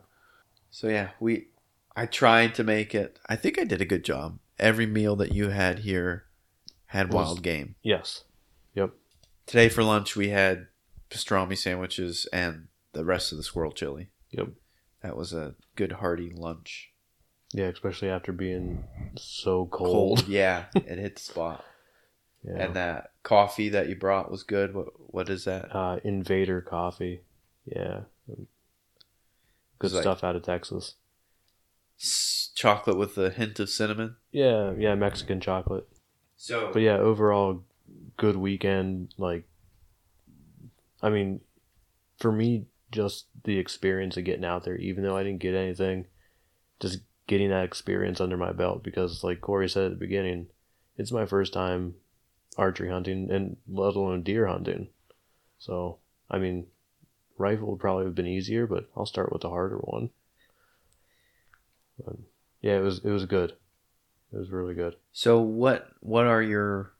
So yeah, we I tried to make it. I think I did a good job. Every meal that you had here had Was- wild game. Yes. Yep. Today for lunch we had pastrami sandwiches and the rest of the squirrel chili. Yep. That was a good hearty lunch. Yeah, especially after being so cold. Cold, yeah, it hit the spot. Yeah. And that coffee that you brought was good. What what is that? uh, Invader Coffee. Yeah. Good It's like- stuff out of Texas. S- chocolate with a hint of cinnamon. Yeah, yeah, Mexican chocolate. So But yeah, overall, good weekend. Like, I mean, for me, just the experience of getting out there, even though I didn't get anything, just getting that experience under my belt. Because, like Kory said at the beginning, it's my first time archery hunting and let alone deer hunting. So, I mean, rifle would probably have been easier, but I'll start with the harder one. But, yeah, it was it was good. It was really good. So what what are your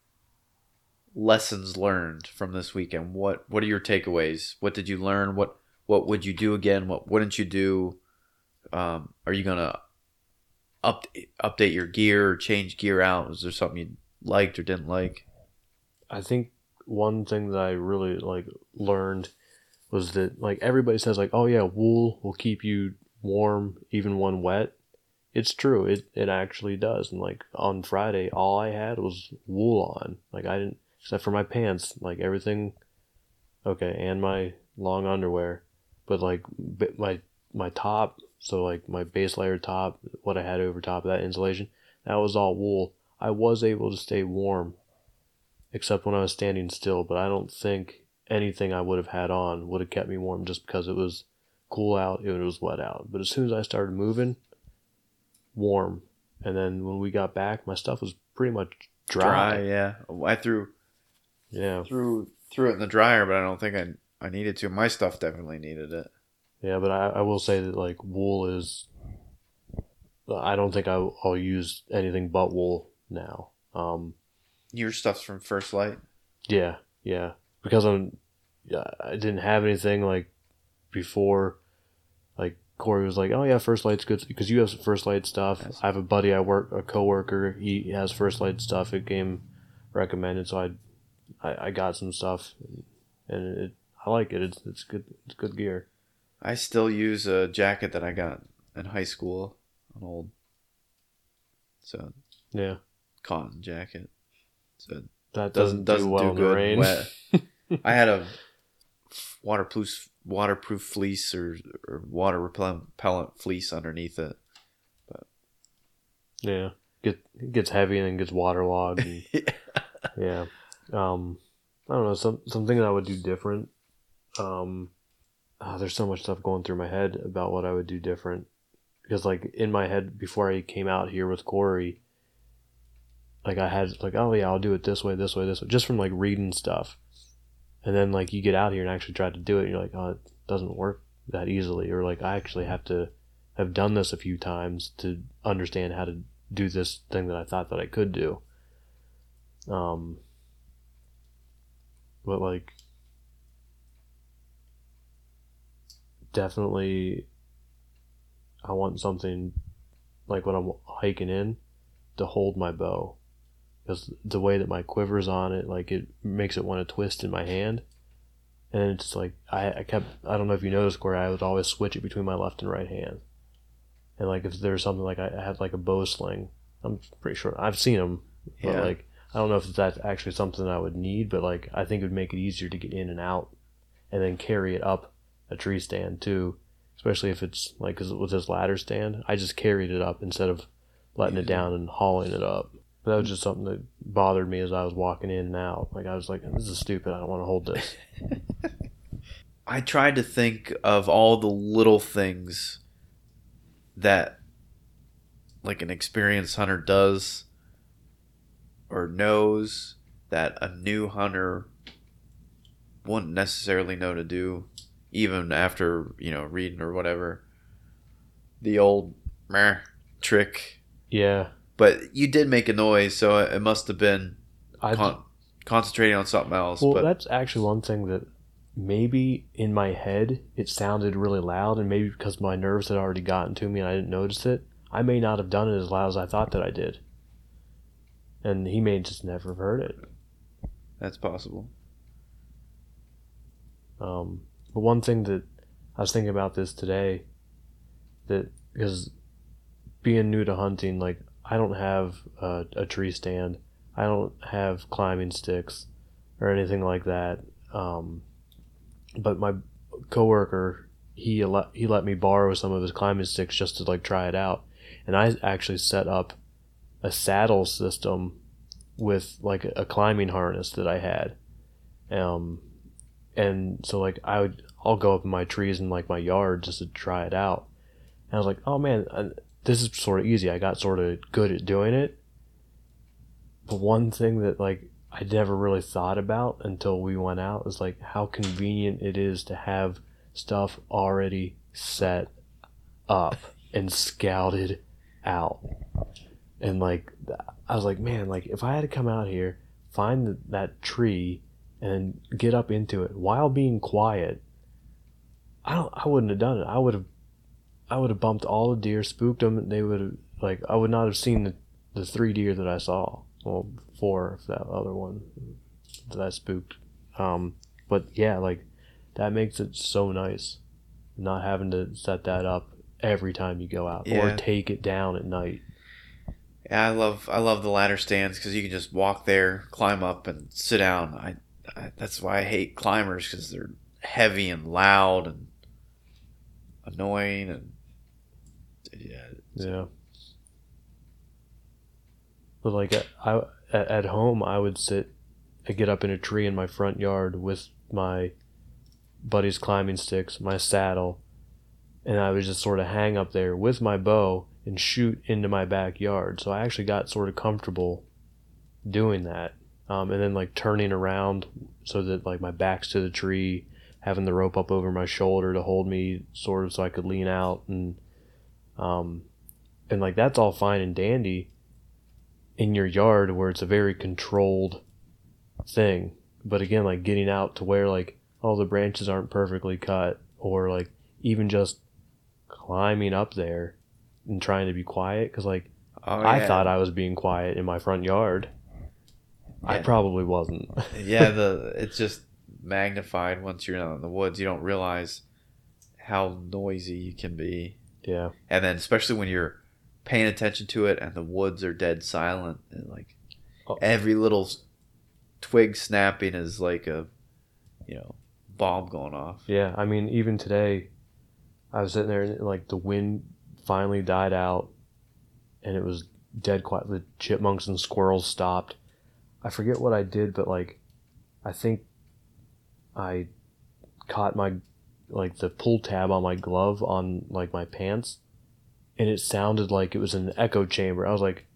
lessons learned from this weekend? What what are your takeaways? What did you learn? What what would you do again? What wouldn't you do? Um, are you gonna up, update your gear or change gear out? Was there something you liked or didn't like? I think one thing that I really like learned was that like everybody says like oh yeah wool will keep you warm even when wet. It's true. It it actually does. And like on Friday, all I had was wool on. Like I didn't except for my pants. Like everything, okay, and my long underwear. But like my my top, so like my base layer top, what I had over top of that insulation, that was all wool. I was able to stay warm except when I was standing still. But I don't think anything I would have had on would have kept me warm just because it was cool out, it was wet out. But as soon as I started moving, warm. And then when we got back, my stuff was pretty much dry. yeah. I threw Yeah, threw threw it in the dryer, but I don't think I I needed to. My stuff definitely needed it. yeah. But I, I will say that like wool is. I don't think I, I'll use anything but wool now. Um, Your stuff's from First Lite. Yeah, yeah. Because I'm, I didn't have anything like before. Like Kory was like, "Oh yeah, First Lite's good because you have some First Lite stuff." Yes. I have a buddy I work, a coworker. He has First Lite stuff. It came recommended, so I, I, I got some stuff, and it, I like it. It's it's good. It's good gear. I still use a jacket that I got in high school, an old, so Yeah, cotton jacket. So that doesn't doesn't, do well do in the good rain. wet. I had a waterproof waterproof fleece or, or water repellent fleece underneath it. But yeah, get it gets heavy and then gets waterlogged. And, yeah, um, I don't know. Some something that I would do different. Um, ah, there's so much stuff going through my head about what I would do different because, like, in my head before I came out here with Kory, like I had like, oh yeah, I'll do it this way, this way, this way, just from like reading stuff, and then like you get out here and actually try to do it, and you're like, oh, it doesn't work that easily, or like I actually have to have done this a few times to understand how to do this thing that I thought that I could do. Um, but like, definitely, I want something like when I'm hiking in to hold my bow because the way that my quiver's on it, like it makes it want to twist in my hand. And it's like I, I kept I don't know if you noticed where I would always switch it between my left and right hand. And like if there's something like I, I had like a bow sling, I'm pretty sure I've seen them, but Yeah. like I don't know if that's actually something I would need, but like I think it would make it easier to get in and out, and then carry it up a tree stand too. Especially if it's like cause with this ladder stand, I just carried it up instead of letting it down and hauling it up. But that was just something that bothered me as I was walking in and out. Like I was like, this is stupid. I don't want to hold this. I tried to think of all the little things that like an experienced hunter does or knows that a new hunter wouldn't necessarily know to do even after, you know, reading or whatever. The old meh trick. Yeah, But you did make a noise, so it must have been con- concentrating on something else. Well, but that's actually one thing that maybe in my head it sounded really loud, and maybe because my nerves had already gotten to me and I didn't notice it, I may not have done it as loud as I thought that I did. And he may just never have heard it. that's possible. Um, but one thing that I was thinking about this today, that because being new to hunting, like I don't have a, a tree stand, I don't have climbing sticks or anything like that. Um, but my coworker, he he let me borrow some of his climbing sticks just to like try it out, and I actually set up a saddle system with like a climbing harness that I had. Um, and so like I would I'll go up in my trees in like my yard just to try it out. And I was like, oh man, I, this is sort of easy. I got sort of good at doing it. But one thing that like I never really thought about until we went out is like how convenient it is to have stuff already set up and scouted out. And like I was like, man, like if I had to come out here, find the, that tree and get up into it while being quiet, I don't. I wouldn't have done it. I would have. I would have bumped all the deer, spooked them. They would have like. I would not have seen the, the three deer that I saw. Well, four if that other one that I spooked. Um, but yeah, like that makes it so nice, not having to set that up every time you go out or take it down at night. Yeah, I love I love the ladder stands because you can just walk there, climb up, and sit down. I, I that's why I hate climbers because they're heavy and loud and annoying and yeah. Yeah. But like I at, at home, I would sit, I get up in a tree in my front yard with my buddy's climbing sticks, my saddle, and I would just sort of hang up there with my bow and shoot into my backyard. So I actually got sort of comfortable doing that, um, and then like turning around so that like my back's to the tree, having the rope up over my shoulder to hold me sort of so I could lean out and um, and like that's all fine and dandy in your yard where it's a very controlled thing. But again, like getting out to where like all the branches aren't perfectly cut, or like even just climbing up there and trying to be quiet, because like Oh, I thought I was being quiet in my front yard. I probably wasn't. yeah, the it's just magnified once you're out in the woods. You don't realize how noisy you can be, yeah, and then especially when you're paying attention to it and the woods are dead silent and like Oh. every little twig snapping is like a you know bomb going off. Yeah, I mean, even today, I was sitting there and like the wind finally died out, and it was dead quiet. The chipmunks and squirrels stopped. I forget what I did, but like, I think I caught my like the pull tab on my glove on like my pants, and it sounded like it was an echo chamber. I was like,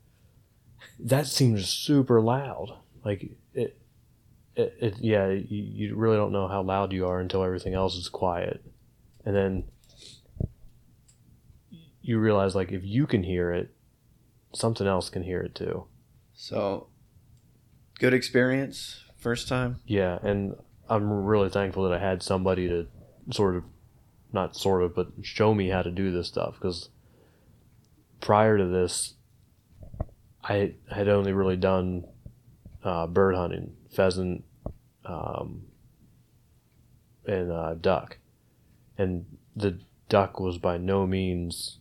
that seems super loud. Like it, it, it yeah, you, you really don't know how loud you are until everything else is quiet, and then you realize like if you can hear it, something else can hear it too. So good experience first time. Yeah, and I'm really thankful that I had somebody to sort of, not sort of, but show me how to do this stuff because prior to this, I had only really done uh, bird hunting, pheasant, um, and uh, duck, and the duck was by no means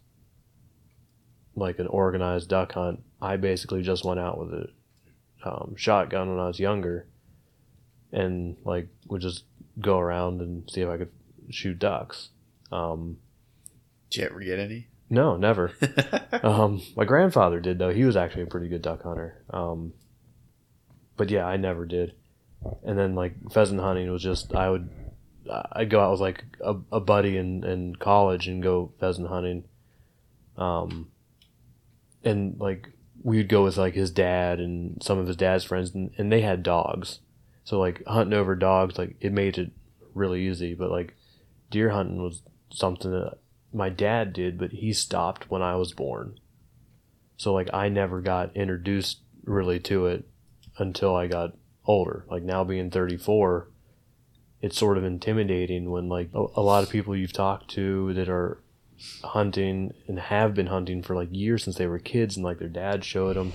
like an organized duck hunt. I basically just went out with a, um, shotgun when I was younger, and like would just go around and see if I could shoot ducks. Um, Did you ever get any? no, never. um, my grandfather did though. He was actually a pretty good duck hunter. Um, but yeah, I never did. And then like pheasant hunting was just I would I'd go out with like a, a buddy in, in college and go pheasant hunting. Um, and like we'd go with like his dad and some of his dad's friends and, and they had dogs. So like hunting over dogs, like it made it really easy. But like deer hunting was something that my dad did, but he stopped when I was born. So like I never got introduced really to it until I got older. Like now being 34, it's sort of intimidating when like a, a lot of people you've talked to that are hunting and have been hunting for like years since they were kids and like their dad showed them.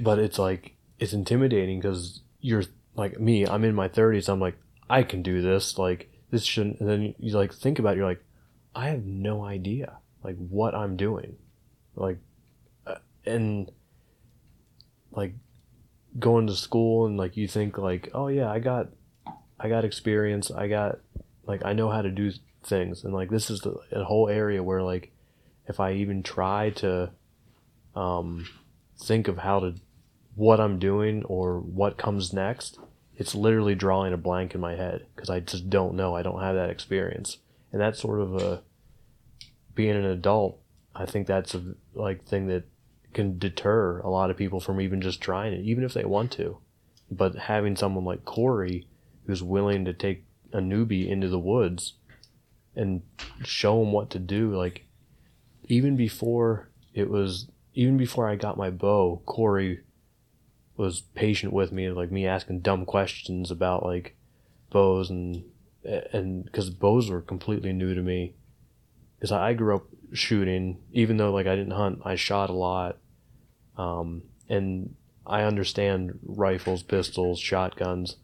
But it's like it's intimidating because you're like me. I'm in my 30s. I'm like I can do this. Like this shouldn't. And then you like think about. it, You're like I have no idea like what I'm doing. Like uh, and like going to school and like you think like oh yeah I got I got experience I got like I know how to do things. And like this is the, a whole area where like if I even try to um think of how to what I'm doing or what comes next it's literally drawing a blank in my head because I just don't know. I don't have that experience. And that's sort of a being an adult I think that's a like thing that can deter a lot of people from even just trying it, even if they want to. But having someone like Kory who's willing to take a newbie into the woods and show him what to do, like even before it was, even before I got my bow, Kory was patient with me, like me asking dumb questions about like bows and and because bows were completely new to me. Because I grew up shooting even though like I didn't hunt I shot a lot um, and I understand rifles, pistols, shotguns,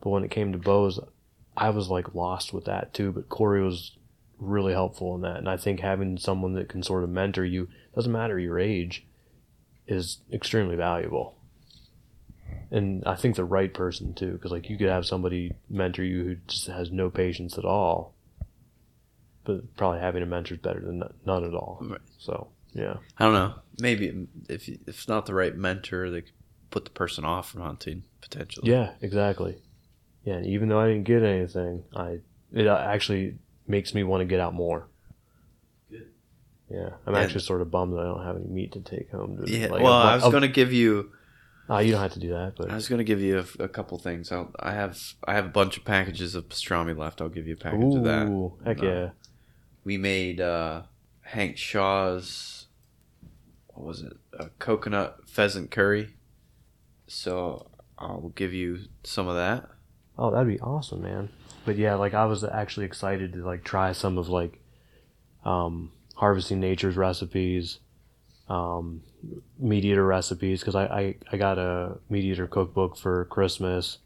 but when it came to bows, I was like lost with that too. But Kory was really helpful in that, and I think having someone that can sort of mentor you doesn't matter your age is extremely valuable. And I think the right person too, because like you could have somebody mentor you who just has no patience at all, but probably having a mentor is better than none at all. Right. So yeah. I don't know. Maybe if if it's not the right mentor, they could put the person off from hunting potentially. Yeah, exactly. Yeah, and even though I didn't get anything, I it actually makes me want to get out more. Good. Yeah, I'm Yeah. actually sort of bummed that I don't have any meat to take home. To, Yeah. like, well, a- I was gonna give you. Ah, you don't have to do that, but I was gonna give you a, a couple things. I'll, I have I have a bunch of packages of pastrami left. I'll give you a package of that. ooh, heck Uh, yeah! We made uh, Hank Shaw's what was it? A coconut pheasant curry. So I'll give you some of that. Oh, that'd be awesome, man. But yeah, like I was actually excited to like try some of like um, harvesting nature's recipes, um, meat eater recipes because I, I I got a meat eater cookbook for Christmas,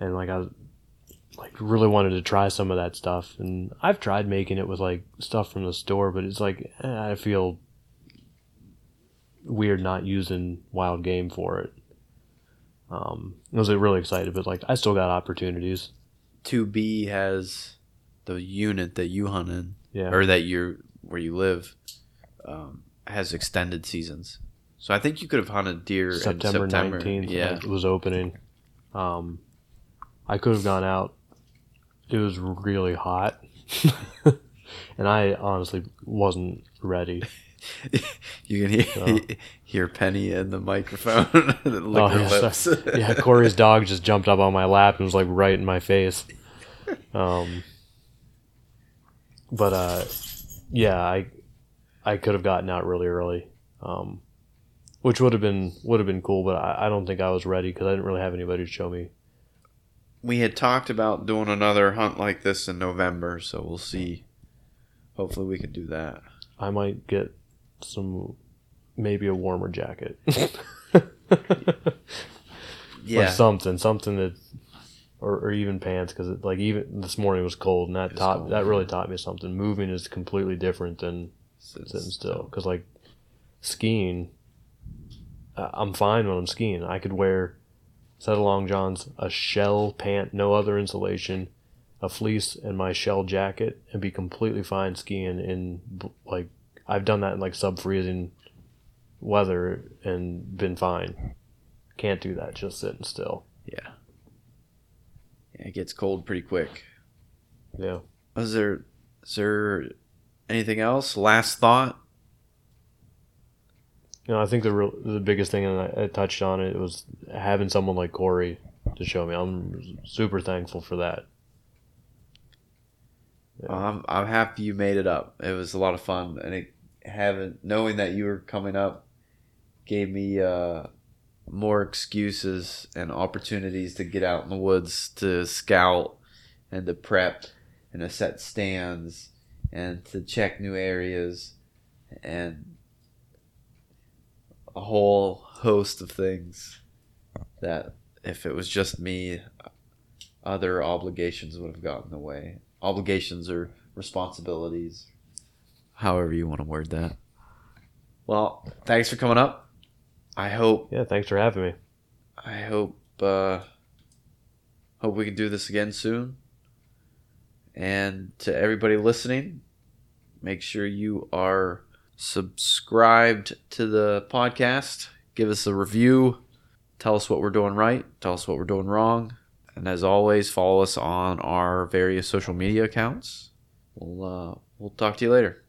and like I was like really wanted to try some of that stuff. And I've tried making it with like stuff from the store, but it's like eh, I feel weird not using wild game for it. Um, I was like, really excited, but like I still got opportunities. 2B has the unit that you hunt in, Yeah. or that you're where you live, um, has extended seasons. So I think you could have hunted deer September September. nineteenth, Yeah, it was opening. Um, I could have gone out. It was really hot, and I honestly wasn't ready. you can hear Oh. hear Penny in the microphone lick Oh, yeah, so- yeah, Kory's dog just jumped up on my lap and was like right in my face. Um, but uh, yeah, I I could have gotten out really early, um, which would have been would have been cool. But I, I don't think I was ready because I didn't really have anybody to show me. we had talked about doing another hunt like this in November, so we'll see. Hopefully, we can do that. I might get some, maybe a warmer jacket. or something, something that, or, or even pants, because like even this morning was cold, and that taught cold, that really taught me something. Moving is completely different than Since- sitting still, because like skiing, uh, I'm fine when I'm skiing. I could wear set of long johns, a shell pant, no other insulation, a fleece, and my shell jacket, and be completely fine skiing in like I've done that in like sub freezing weather and been fine. Can't do that just sitting still. Yeah. yeah. It gets cold pretty quick. Yeah. Was there is there anything else? Last thought? You know, I think the real, the biggest thing, and I, I touched on it, was having someone like Kory to show me. I'm super thankful for that. Well, I'm I'm happy you made it up. It was a lot of fun, and it having knowing that you were coming up gave me uh, more excuses and opportunities to get out in the woods to scout and to prep and to set stands and to check new areas and a whole host of things that if it was just me other obligations would have gotten in the way. Obligations or responsibilities however you want to word that well thanks for coming up i hope Yeah, thanks for having me. I hope uh, hope we can do this again soon. And to everybody listening, make sure you are subscribed to the podcast. Give us a review. Tell us what we're doing right. Tell us what we're doing wrong. And as always, follow us on our various social media accounts. We'll uh, we'll talk to you later.